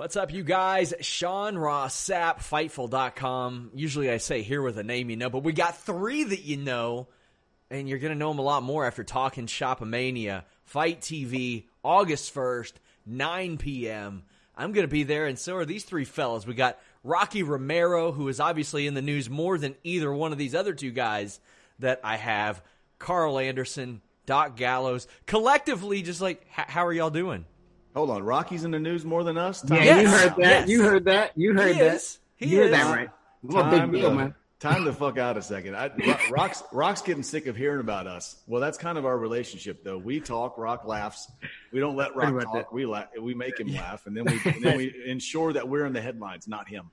What's up, you guys? Sean Ross Sapp, Fightful.com. Usually I say here with a name you know, but we got three that you know, and you're going to know them a lot more after talking Shopomania. Fight TV, August 1st, 9 p.m. I'm going to be there, and so are these three fellas. We got Rocky Romero, who is obviously in the news more than either one of these other two guys that I have. Karl Anderson, Doc Gallows. Collectively, just like, how are y'all doing? Hold on, Rocky's in the news more than us. Yeah, Yes, you heard that. yes. You heard that. You heard He that. is. He you heard is. that right. Well, Time, big deal, to, man. time to fuck out a second. I, Rock's Rock's getting sick of hearing about us. Well, that's kind of our relationship, though. We talk, Rock laughs. We don't let Rock talk. it. We la- we make him laugh, and then we and then we ensure that we're in the headlines, not him.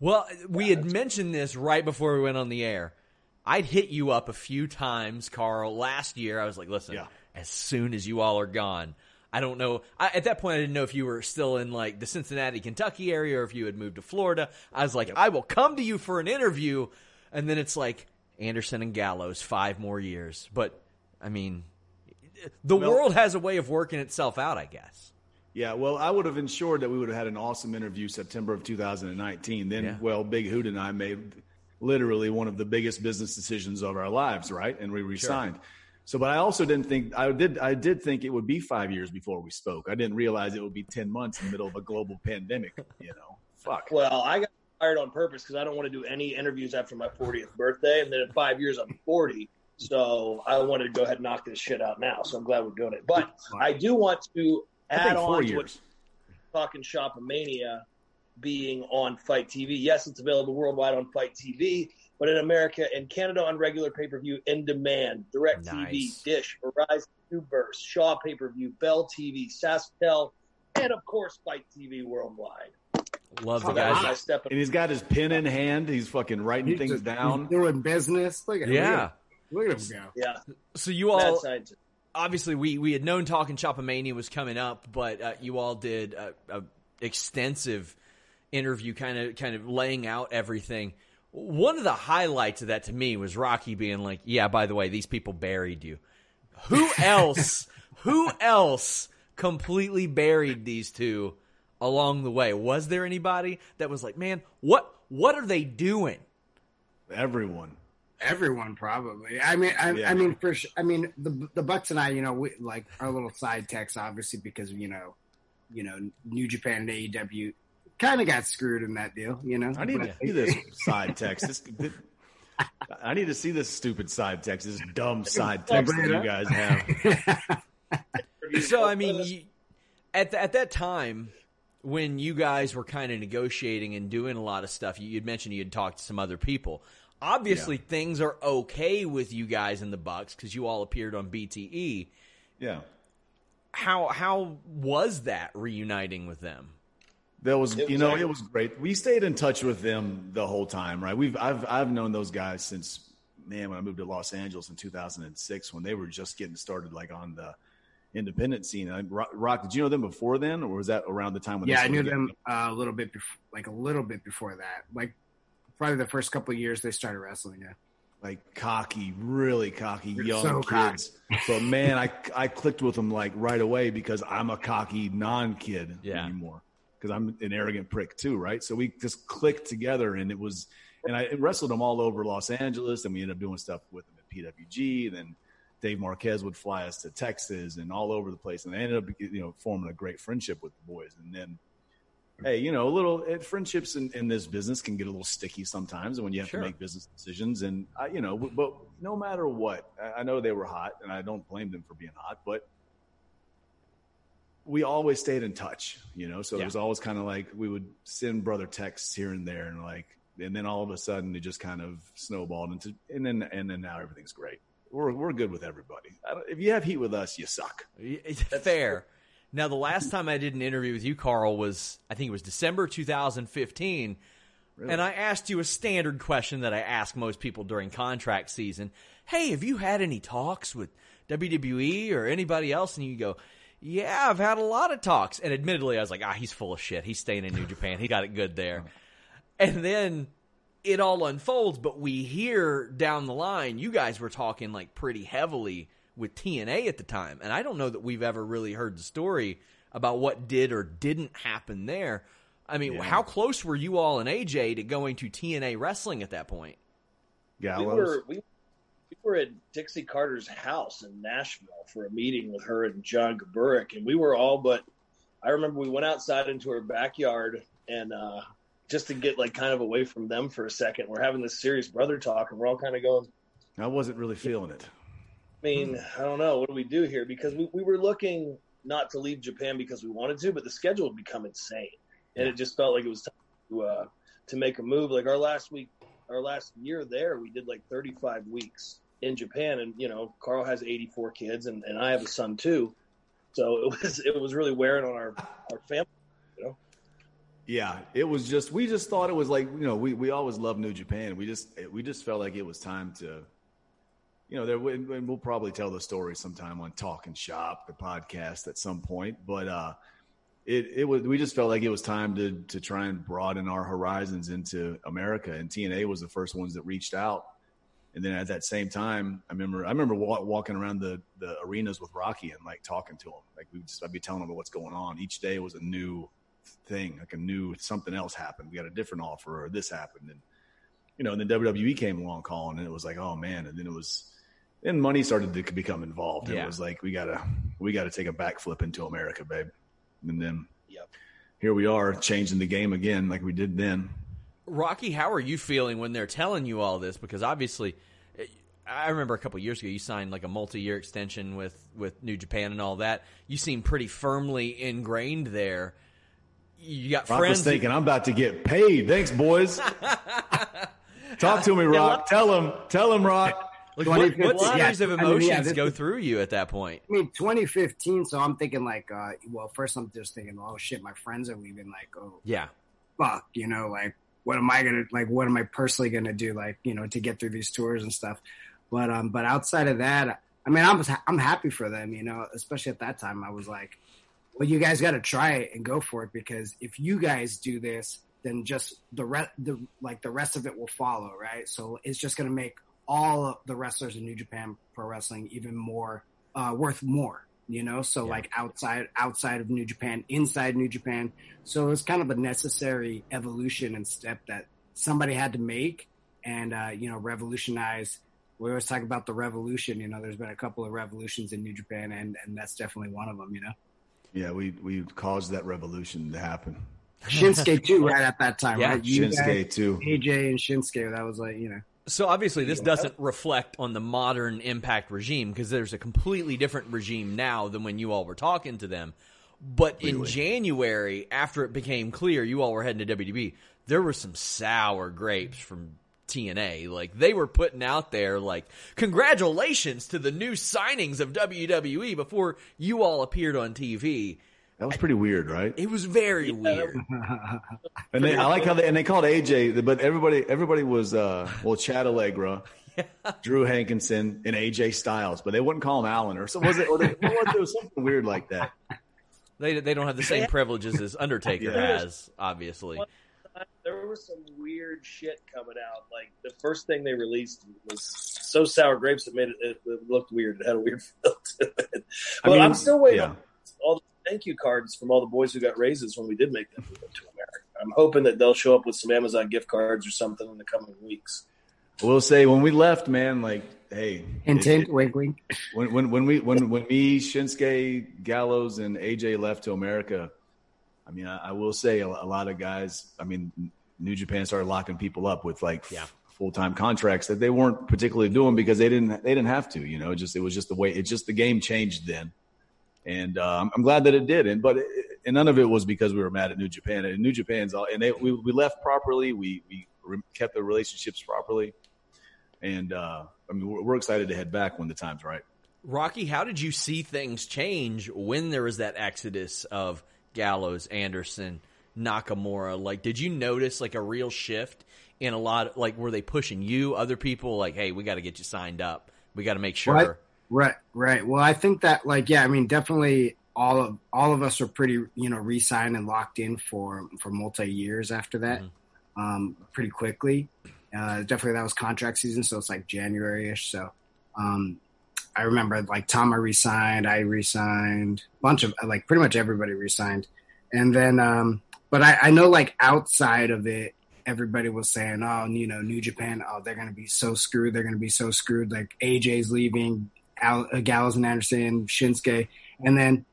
Well, we had mentioned this right before we went on the air. I'd hit you up a few times, Karl, last year. I was like, listen, Yeah. as soon as you all are gone, I don't know. I, at that point, I didn't know if you were still in like the Cincinnati, Kentucky area or if you had moved to Florida. I was like, I will come to you for an interview. And then it's like Anderson and Gallows, five more years. But, I mean, the Well- world has a way of working itself out, I guess. Yeah, well, I would have ensured that we would have had an awesome interview September of 2019. Then, Yeah. well, Big Hoot and I made literally one of the biggest business decisions of our lives, right? And we resigned. So, but I also didn't think I did. I did think it would be five years before we spoke. I didn't realize it would be ten months in the middle of a global pandemic. You know, fuck. Well, I got fired on purpose because I don't want to do any interviews after my 40th birthday, and then in five years I'm 40. So I wanted to go ahead and knock this shit out now. So I'm glad we're doing it. But I do want to add on to what talking Shopomania being on Fight TV. Yes, it's available worldwide on Fight TV, but in America and Canada on regular pay per view in demand, Direct Nice. TV, Dish, Verizon, Uburst, Shaw pay per view, Bell TV, SaskTel, and of course Fight TV worldwide. Love the Fuck, guys. I step And he's got his pen in hand. He's fucking writing He's things just- down. he's doing business. Look at him. Yeah. Look at him go. Yeah, So you all obviously we we had known talking Shopomania was coming up, but uh, you all did a, a extensive interview, kind of kind of laying out everything. One of the highlights of that to me was Rocky being like, "Yeah, by the way, these people buried you." Who else? who else completely buried these two along the way? Was there anybody that was like, "Man, what what are they doing?" Everyone. Everyone probably. I mean, I, Yeah. I mean, for sure. I mean, the the Bucks and I, you know, we like our little side text, obviously, because you know, you know, New Japan and AEW kind of got screwed in that deal. You know, I need But- to see this side text. This, this- I need to see this stupid side text. This dumb side text that you guys have. So I mean, you, at th- at that time when you guys were kind of negotiating and doing a lot of stuff, you, you'd mentioned you'd talked to some other people. Obviously, things are okay with you guys in the Bucks because you all appeared on BTE. Yeah. How how was that reuniting with them? That was, It you know, like- it was great. We stayed in touch with them the whole time, right? We've, I've, I've known those guys since, man, when I moved to Los Angeles in 2006, when they were just getting started, like on the, independent scene. Rock, Rock, did you know them before then, or was that around the time when? Yeah, I knew them uh, a little bit, before, like a little bit before that. Like probably the first couple years they started wrestling. Yeah, like cocky, really cocky You're young so kids. but man, I I clicked with them like right away because I'm a cocky non kid Yeah. anymore because I'm an arrogant prick too, right? So we just clicked together, and it was, and I wrestled them all over Los Angeles, and we ended up doing stuff with them at PWG. Then Dave Marquez would fly us to Texas and all over the place, and I ended up you know forming a great friendship with the boys, and then. Hey, you know, a little eh, friendships in, in this business can get a little sticky sometimes and when you have Sure. to make business decisions. And I, you know, but no matter what, I know they were hot, and I don't blame them for being hot, but we always stayed in touch, you know. So Yeah. it was always kind of like we would send brother texts here and there, and like, and then all of a sudden it just kind of snowballed into, and then and then now everything's great. We're we're good with everybody. I don't, if you have heat with us, you suck. Fair. Now, the last time I did an interview with you, Karl, was I think it was December 2015, and I asked you a standard question that I ask most people during contract season. Hey, have you had any talks with WWE or anybody else? And you go, Yeah, I've had a lot of talks. And admittedly, I was like, Ah, he's full of shit. He's staying in New Japan. He got it good there. And then it all unfolds, but we hear down the line, you guys were talking like pretty heavily with TNA at the time. And I don't know that we've ever really heard the story about what did or didn't happen there. I mean, Yeah. how close were you all and AJ to going to TNA wrestling at that point? Yeah, we were we, we were at Dixie Carter's house in Nashville for a meeting with her and John Gaburick, and we were all but I remember we went outside into her backyard and uh, just to get like kind of away from them for a second. We're having this serious brother talk, and we're all kind of going. I wasn't really feeling it. I mean, I don't know. What do we do here? Because we, we were looking not to leave Japan because we wanted to, but the schedule had become insane, and it just felt like it was time to uh, to make a move. Like our last week, our last year there, we did like 35 weeks in Japan, and you know, Karl has 84 kids, and, and I have a son too, so it was it was really wearing on our our family. You know. Yeah, it was just we just thought it was like you know we we always loved New Japan. We just we just felt like it was time to, you know, there and we'll probably tell the story sometime on Talk and Shop, the podcast, at some point. But uh, it it was we just felt like it was time to to try and broaden our horizons into America, and TNA was the first ones that reached out. And then at that same time, I remember I remember wa- walking around the the arenas with Rocky and like talking to him. Like we just I'd be telling him what's going on. Each day was a new thing, like a new something else happened. We got a different offer, or this happened, and you know, and then WWE came along calling, and it was like, oh man, and then it was, then money started to become involved. Yeah. It was like we gotta we gotta take a backflip into America, babe, and then Yep. here we are changing the game again, like we did then. Rocky, how are you feeling when they're telling you all this? Because obviously, eh, I remember a couple years ago you signed like a multi-year extension with with New Japan and all that. You seem pretty firmly ingrained there. You got Rock friends. was thinking, I'm about to get paid. Thanks, boys. Talk to me, Rock. Tell him, tell him, Rock. Like, what, what 2015, yeah, series of I mean, yeah, emotions go is- through you at that point? I mean, 2015. So I'm thinking like, uh, well, first I'm just thinking, oh shit, my friends are leaving. Like, oh Yeah, fuck, you know, like what am I gonna like? What am I personally gonna do? Like, you know, to get through these tours and stuff. But um, but outside of that, I mean, I'm I'm happy for them. You know, especially at that time, I was like, well, you guys got to try it and go for it because if you guys do this, then just the rest, the like the rest of it will follow, right? So it's just gonna make all of the wrestlers in New Japan Pro Wrestling even more uh, worth more. You know, so Yeah. like outside outside of New Japan, inside New Japan, so it was kind of a necessary evolution and step that somebody had to make and, uh, you know, revolutionize. We always talk about the revolution. You know, there's been a couple of revolutions in New Japan, and, and that's definitely one of them, you know. Yeah, we we caused that revolution to happen. Shinsuke, too, right at that time, Yeah, right? You Shinsuke guys, too. AJ and Shinsuke, that was like, you know. So obviously, this doesn't reflect on the modern Impact regime because there's a completely different regime now than when you all were talking to them. But in January, after it became clear you all were heading to WWE, there were some sour grapes from TNA. Like they were putting out there, like congratulations to the new signings of WWE before you all appeared on TV. That was pretty weird, right? It was very Yeah. weird. And they, I like how they and they called AJ, but everybody everybody was uh well Chad Allegra, Drew Hankinson, and AJ Styles, but they wouldn't call him Allen or so was it? Or they, what was, it was something weird like that. They they don't have the same privileges as Undertaker Yeah. has, obviously. there was some weird shit coming out. Like the first thing they released was so sour grapes it made it, it, it looked weird. It had a weird feel to it. I But mean, I'm still waiting yeah. on all the thank you cards from all the boys who got raises when we did make that move to America. I'm hoping that they'll show up with some Amazon gift cards or something in the coming weeks. We'll say when we left, man, like, hey, Hint, it- hint, it- wink, wink. when when when we when when me Shinsuke Gallows and AJ left to America, I mean, I, I will say a, a lot of guys. I mean, New Japan started locking people up with like Yeah. full time contracts that they weren't particularly doing because they didn't they didn't have to. You know, just it was just the way it just the game changed then, and uh, I'm- glad that it did. And but it, and none of it was because we were mad at New Japan. And New Japan's all and they, we we left properly. We we re- kept the relationships properly, and uh, I mean we're, we're excited to head back when the time's right. Rocky, how did you see things change when there was that exodus of Gallows, Anderson, Nakamura? Like, did you notice like a real shift in a lot? like, were they pushing you, other people? Like, hey, we got to get you signed up. We got to make sure. Right. Right, right. Well, I think that like yeah, I mean definitely all of all of us are pretty you know re-signed and locked in for for multi years after that, um, pretty quickly. Uh, definitely that was contract season, so it's like January ish. So, um, I remember like Tama resigned, I resigned, bunch of like pretty much everybody resigned, and then um, but I, I know like outside of it, everybody was saying, oh, you know, New Japan, oh, they're gonna be so screwed, they're gonna be so screwed. Like AJ's leaving, Uh, Gallows and Anderson, Shinsuke, and then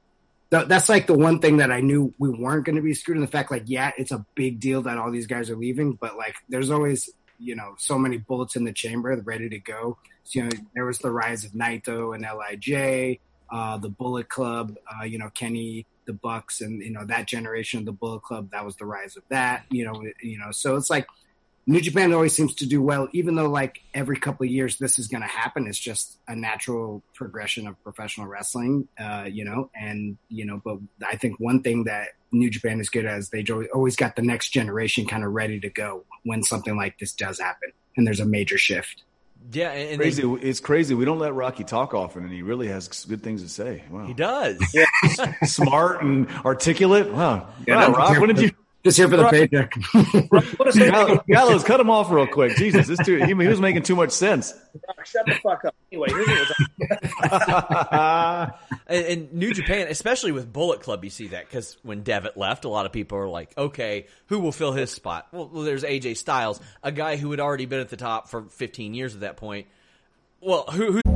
th- that's like the one thing that I knew we weren't going to be screwed in the fact like yeah it's a big deal that all these guys are leaving but like there's always you know so many bullets in the chamber ready to go. So, you know there was the rise of Naito and Lij uh, the Bullet Club uh, you know Kenny the Bucks and you know that generation of the Bullet Club that was the rise of that you know you know. So it's like New Japan always seems to do well, even though like every couple of years this is going to happen. It's just a natural progression of professional wrestling, uh, you know. And you know, but I think one thing that New Japan is good at is they always- always got the next generation kind of ready to go when something like this does happen and there's a major shift. Yeah, and, and crazy. they- it's crazy. We don't let Rocky talk often, and he really has good things to say. Wow, he does. Yeah, smart and articulate. Wow, Yeah, wow Rock. When did you? Just here for the Right. paycheck. What is Gallows, Gallows, cut him off real quick. Jesus, this dude, he, he was making too much sense. Shut the fuck up. Anyway, here's what was And, and New Japan, especially with Bullet Club, you see that because when Devitt left, a lot of people are like, okay, who will fill his spot? Well, well, there's AJ Styles, a guy who had already been at the top for 15 years at that point. Well, who, who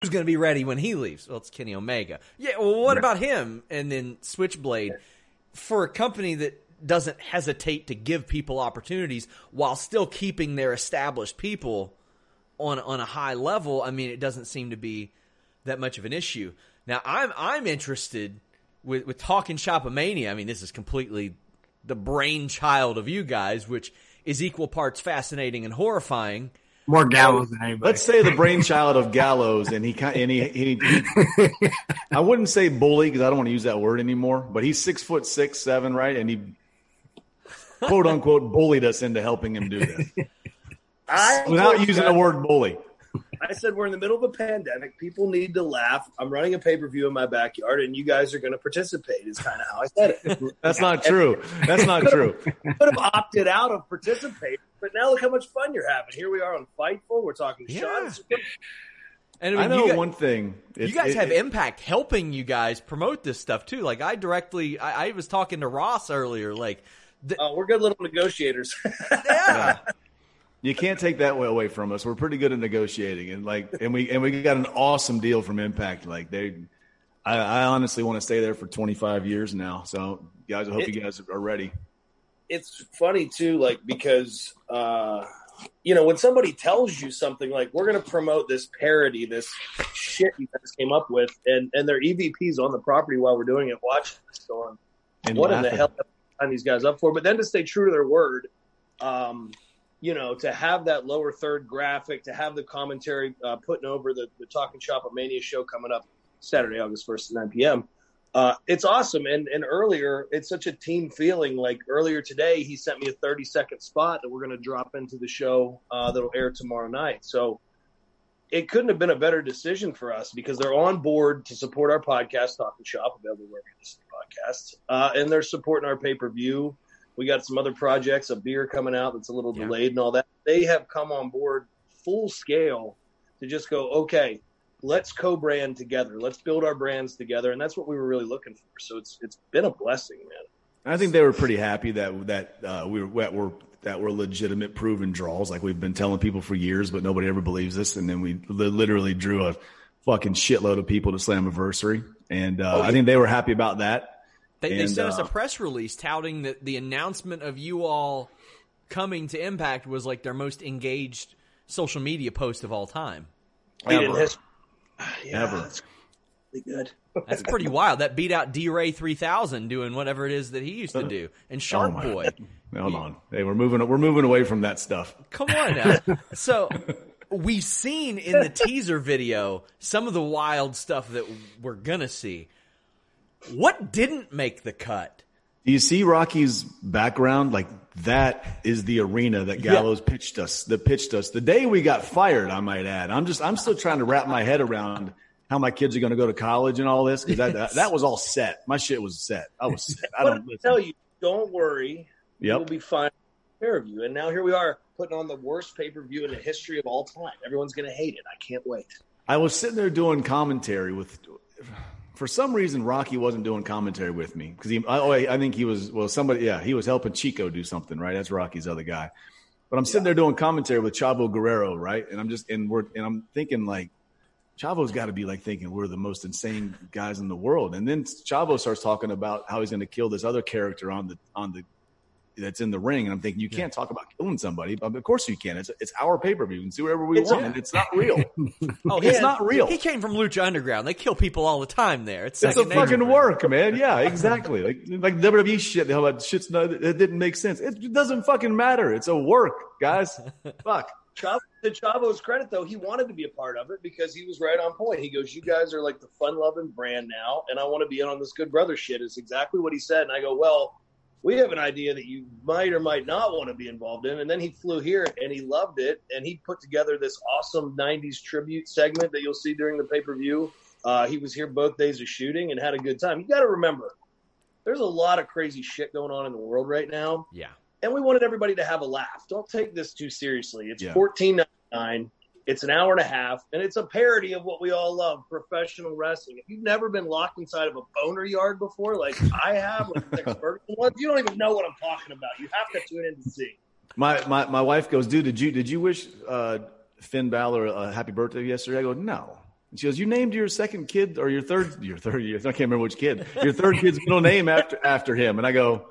Who's going to be ready when he leaves? Well, it's Kenny Omega. Yeah, well, what about him? And then Switchblade for a company that doesn't hesitate to give people opportunities while still keeping their established people on on a high level. I mean, it doesn't seem to be that much of an issue. Now, I'm I'm interested with with talking Shopomania. I mean, this is completely the brainchild of you guys, which is equal parts fascinating and horrifying. More gallows than anybody. Let's say the brainchild of Gallows, and he kind and he, he, he I wouldn't say bully because I don't want to use that word anymore. But he's six foot six, seven, right? And he quote unquote bullied us into helping him do this I without told using you the word bully. I said we're in the middle of a pandemic. People need to laugh. I'm running a pay per view in my backyard, and you guys are going to participate. Is kind of how I said it. That's not true. That's not true. Could have opted out of participating, but now look how much fun you're having. Here we are on Fightful. We're talking Yeah. shots. And I know you guys, one thing. you guys it- have it- impact helping you guys promote this stuff too. Like I directly, I, I was talking to Ross earlier. Like, the, Uh, we're good little negotiators. yeah, You can't take that way away from us. We're pretty good at negotiating, and like, and we and we got an awesome deal from Impact. Like they, I, I honestly want to stay there for 25 years now. So, guys, I hope It- you guys are ready. it's funny too, like because uh, you know when somebody tells you something like we're going to promote this parody, this shit you guys came up with, and and their EVPs on the property while we're doing it, watching this, going, And what in the hell signed these guys up for? But then to stay true to their word, um, you know, to have that lower third graphic, to have the commentary uh, putting over the, the Talking Shop of Mania show coming up Saturday, August 1st at 9 p.m. Uh, it's awesome. And, and earlier, it's such a team feeling. Like earlier today, he sent me a 30 second spot that we're going to drop into the show uh, that'll air tomorrow night. So it couldn't have been a better decision for us because they're on board to support our podcast, Talking Shop, available wherever you listen to podcasts. Uh, and they're supporting our pay per view. We got some other projects, a beer coming out that's a little Yeah. delayed and all that. They have come on board full scale to just go, okay, let's co-brand together. Let's build our brands together, and that's what we were really looking for. So it's it's been a blessing, man. I think they were pretty happy that that uh, we were that were that were legitimate, proven draws. Like we've been telling people for years, but nobody ever believes us. And then we li- literally drew a fucking shitload of people to Slammiversary, and uh, Oh, yeah. I think they were happy about that. they, they And, sent us a uh, press release touting that the announcement of you all coming to Impact was like their most engaged social media post of all time. Lead in Ever. History. Yeah, Ever. that's really good. That's pretty wild. That beat out D Ray three thousand doing whatever it is that he used to uh, do. And oh Sharp my- Boy. Hold on, hey, we're moving. We're moving away from that stuff. Come on now. So we've seen in the teaser video some of the wild stuff that we're gonna see. What didn't make the cut? Do you see Rocky's background? Like that is the arena that Gallows pitched us. That pitched us the day we got fired. I might add. I'm just. I'm still trying to wrap my head around how my kids are going to go to college and all this because that, that that was all set. My shit was set. I was set. I don't I tell you, don't worry. Yep. We'll be fine. Fair of you. And now here we are putting on the worst pay per view in the history of all time. Everyone's going to hate it. I can't wait. I was sitting there doing commentary with. For some reason, Rocky wasn't doing commentary with me because he. Oh, I I think he was. Well, somebody. Yeah, he was helping Chico do something. Right, that's Rocky's other guy. But I'm sitting there doing commentary with Chavo Guerrero, right? And I'm just and we're and I'm thinking like, Chavo's got to be like thinking we're the most insane guys in the world. And then Chavo starts talking about how he's going to kill this other character on the on the that's in the ring. And I'm thinking you can't talk about killing somebody. But of course you can. It's it's our pay per view. We can do whatever we It's- want, and it's not real. Oh, It's he- not real. He came from Lucha Underground. They kill people all the time there. It's, It's a fucking work, man. Yeah, exactly. Like like WWE shit. How about shit's not, it didn't make sense. It doesn't fucking matter. It's a work, guys. Fuck. Chavo, to Chavo's credit, though, he wanted to be a part of it because he was right on point. He goes, "You guys are like the fun-loving brand now, and I want to be in on this good brother shit." Is exactly what he said, and I go, "Well, we have an idea that you might or might not want to be involved in." And then he flew here, and he loved it, and he put together this awesome '90s tribute segment that you'll see during the pay-per-view. Uh, he was here both days of shooting and had a good time. You got to remember, there's a lot of crazy shit going on in the world right now Yeah. and we wanted everybody to have a laugh. Don't take this too seriously. It's Yeah. fourteen ninety nine. It's an hour and a half, and it's a parody of what we all love: professional wrestling. If you've never been locked inside of a boner yard before, like I have, like Tex Ferguson was, you don't even know what I'm talking about. You have to tune in to see. My, my my wife goes, dude, did you did you wish uh, Finn Balor a happy birthday yesterday? I go, no. And she goes, you named your second kid or your third your third your, I can't remember which kid your third kid's middle name after after him. And I go,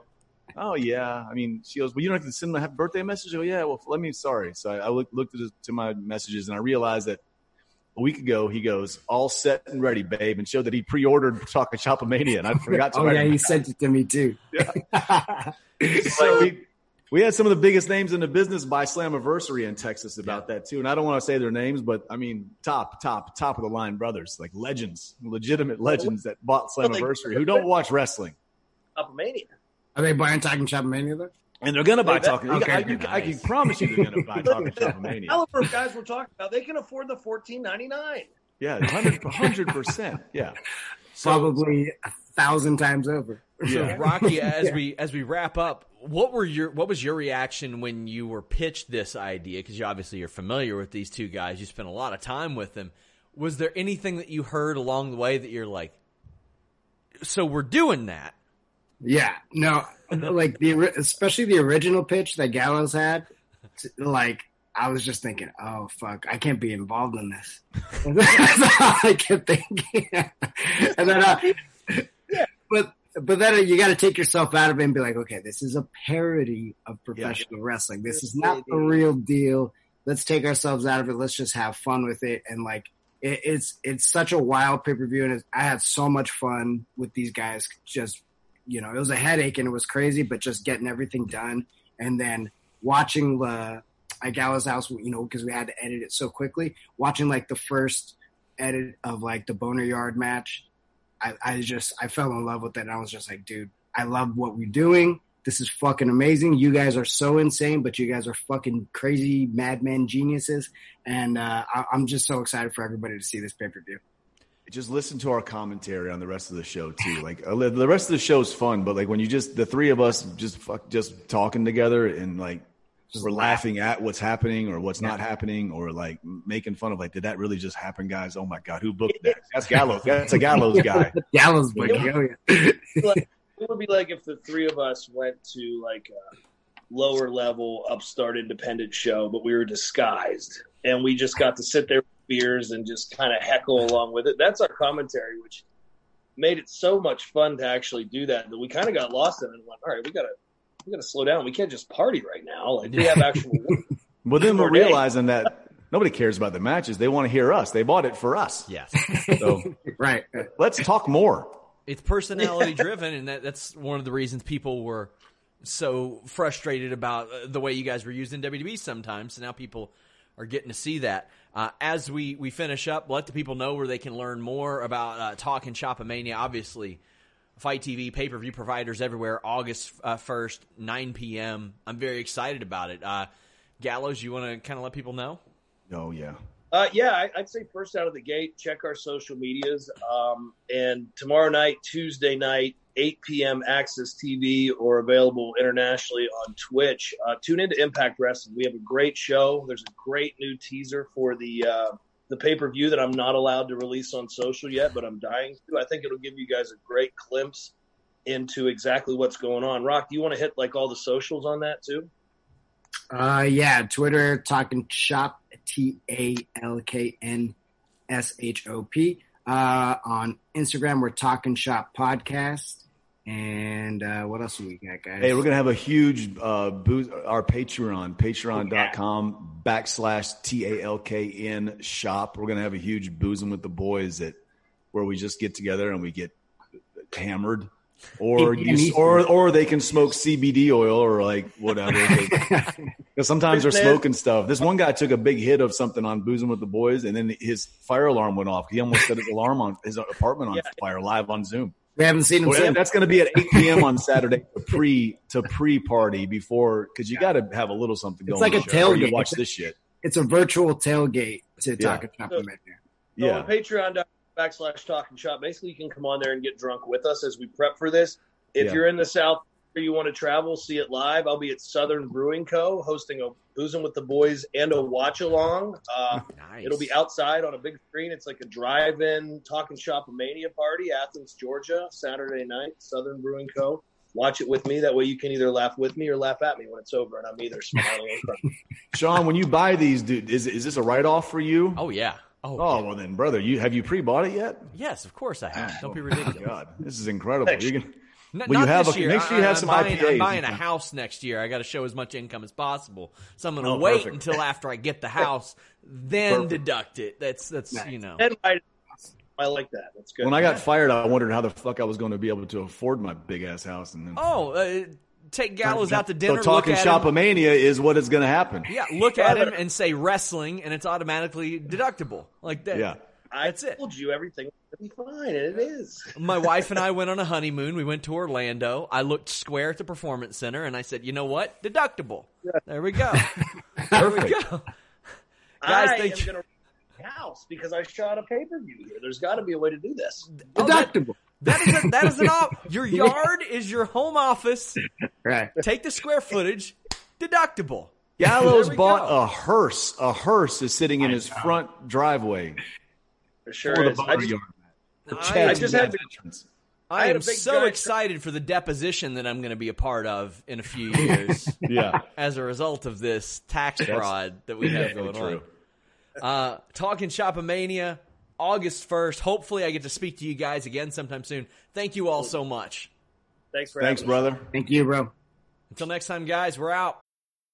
oh yeah. I mean, she goes, well, you don't have to send him a happy birthday message. I go, yeah. Well, let me. Sorry. So I, I looked looked at his, to my messages and I realized that a week ago he goes all set and ready, babe, and showed that he pre-ordered Talking Shopomania, and I forgot to. Oh write yeah, him he sent it to me too. so we, we had some of the biggest names in the business by Slammiversary in Texas about that too. And I don't want to say their names, but I mean top, top, top of the line brothers, like legends, legitimate legends that bought Well, they- Slammiversary who don't watch wrestling. Up Mania. Are they buying Talking Shop Mania though? And they're going to buy that- talking. okay, I, you, I can promise you they're going to buy talking shop mania. caliber of guys we're talking about, they can afford the fourteen ninety nine. Yeah, 100 percent. Yeah. Probably a thousand times over. Yeah. Rocky, as we as we wrap up, what were your what was your reaction when you were pitched this idea? Because you obviously you're familiar with these two guys. You spent a lot of time with them. Was there anything that you heard along the way that you're like, so we're doing that? Yeah, no, like the especially the original pitch that Gallows had, like I was just thinking, oh fuck, I can't be involved in this. That's all I kept thinking, and then, uh, but but then you got to take yourself out of it and be like, okay, this is a parody of professional wrestling. This is not the real deal. Let's take ourselves out of it. Let's just have fun with it and like. It, it's it's such a wild pay per view, and it's, I had so much fun with these guys. Just you know, it was a headache and it was crazy, but just getting everything done and then watching the at Gallows House, you know, because we had to edit it so quickly. Watching like the first edit of like the Boner Yard match, I, I just I fell in love with it. And I was just like, dude, I love what we're doing. This is fucking amazing. You guys are so insane, but you guys are fucking crazy madman geniuses. And uh, I, I'm just so excited for everybody to see this pay per view. Just listen to our commentary on the rest of the show too. Like uh, the rest of the show is fun, but like when you just the three of us just fuck just talking together and like we're laughing at what's happening or what's not happening or like making fun of like did that really just happen, guys? Oh my god, who booked that? That's Gallows. That's a Gallows guy. Gallows, buddy. Oh, yeah. like, it would be like if the three of us went to like a lower level upstart independent show, but we were disguised and we just got to sit there with beers and just kind of heckle along with it. That's our commentary, which made it so much fun to actually do that that we kind of got lost in it and went, all right, we gotta we gotta slow down. We can't just party right now. Like we have actual work. But then we're Four days. realizing that nobody cares about the matches. They want to hear us. They bought it for us. Yes, So right. let's talk more. it's personality driven, and that, that's one of the reasons people were so frustrated about uh, the way you guys were using WWE sometimes. So now people are getting to see that. Uh, as we, we finish up, let the people know where they can learn more about uh, Talk and Shopomania. Obviously, Fight TV pay per view providers everywhere. August uh, first, nine p.m. I'm very excited about it. Uh, Gallows, you want to kind of let people know? Oh yeah. Uh, yeah, I, I'd say first out of the gate, check our social medias. Um, and tomorrow night, Tuesday night, 8 p.m. AXS TV or available internationally on Twitch. Uh, tune into Impact Wrestling. We have a great show. There's a great new teaser for the uh, the pay per view that I'm not allowed to release on social yet, but I'm dying to. I think it'll give you guys a great glimpse into exactly what's going on. Rock, do you want to hit like all the socials on that too? Uh, yeah, Twitter talking shop T A L K N S H O P. Uh, on Instagram, we're talking shop podcast. And uh, what else do we got, guys? Hey, we're gonna have a huge uh booth our Patreon, patreon.com backslash T A L K N shop. We're gonna have a huge boozing with the boys at where we just get together and we get hammered. Or you, or or they can smoke CBD oil or like whatever. Because sometimes they're smoking stuff. This one guy took a big hit of something on boozing with the boys, and then his fire alarm went off. He almost set his alarm on his apartment on Yeah. fire live on Zoom. We haven't seen him Well, since. that's going to be at 8 p.m. on Saturday to pre to pre party before because you got to have a little something going. It's like a on before you tailgate. Watch this shit. It's a virtual tailgate to Yeah. talk and shop So- right there. So Yeah, on Patreon backslash Talking shop, basically you can come on there and get drunk with us as we prep for this. If Yeah. you're in the South or you want to travel, see it live, I'll be at Southern Brewing Co. hosting a boozing with the boys and a watch along. Uh, Nice. it'll be outside on a big screen. It's like a drive-in talking shop mania party, Athens, Georgia, Saturday night, Southern Brewing Co. Watch it with me. That way you can either laugh with me or laugh at me when it's over, and I'm either smiling or crying. Sean, when you buy these, dude, is is this a write off for you? Oh yeah. Oh, Oh well, then, brother, you have you pre bought it yet? yes, of course I have. Don't be Oh, ridiculous. God, this is incredible. You're gonna, N- Well, you not have this a- year. make sure you have I- some I'm buying, I'm buying a house next year. I got to show as much income as possible. So I'm going to Oh, wait perfect. until after I get the house, then Perfect. deduct it. That's that's Nice. you know. And I, I like that. That's good. when I got fired, I wondered how the fuck I was going to be able to afford my big ass house, and then Oh, uh, take Gallows out to so dinner. talking look at him. shopomania is what is going to happen. Yeah, look at him and say wrestling, and it's automatically deductible. Like that. Yeah. I That's it. told you everything would be fine, and it is. My wife and I went on a honeymoon. We went to Orlando. I looked square at the performance center and I said, "You know what? Deductible." There we go. there we go. Guys, I thank am you. going to house because I shot a pay per view here. There's got to be a way to do this. Oh, that- Deductible. That is a, that is an op- your yard is your home office. Right. Take the square footage. Deductible. Gallows bought go. a hearse. A hearse is sitting in his front driveway. For sure for the is. I just, I, I just had veterans. I, I am so excited for the deposition that I'm going to be a part of in a few years Yeah. as a result of this tax fraud that we have going true. on. Uh, talking Shopomania, August 1st. Hopefully, I get to speak to you guys again sometime soon. Thank you all so much. thanks for Thanks, having us. brother. Thank you, bro. Until next time, guys, we're out.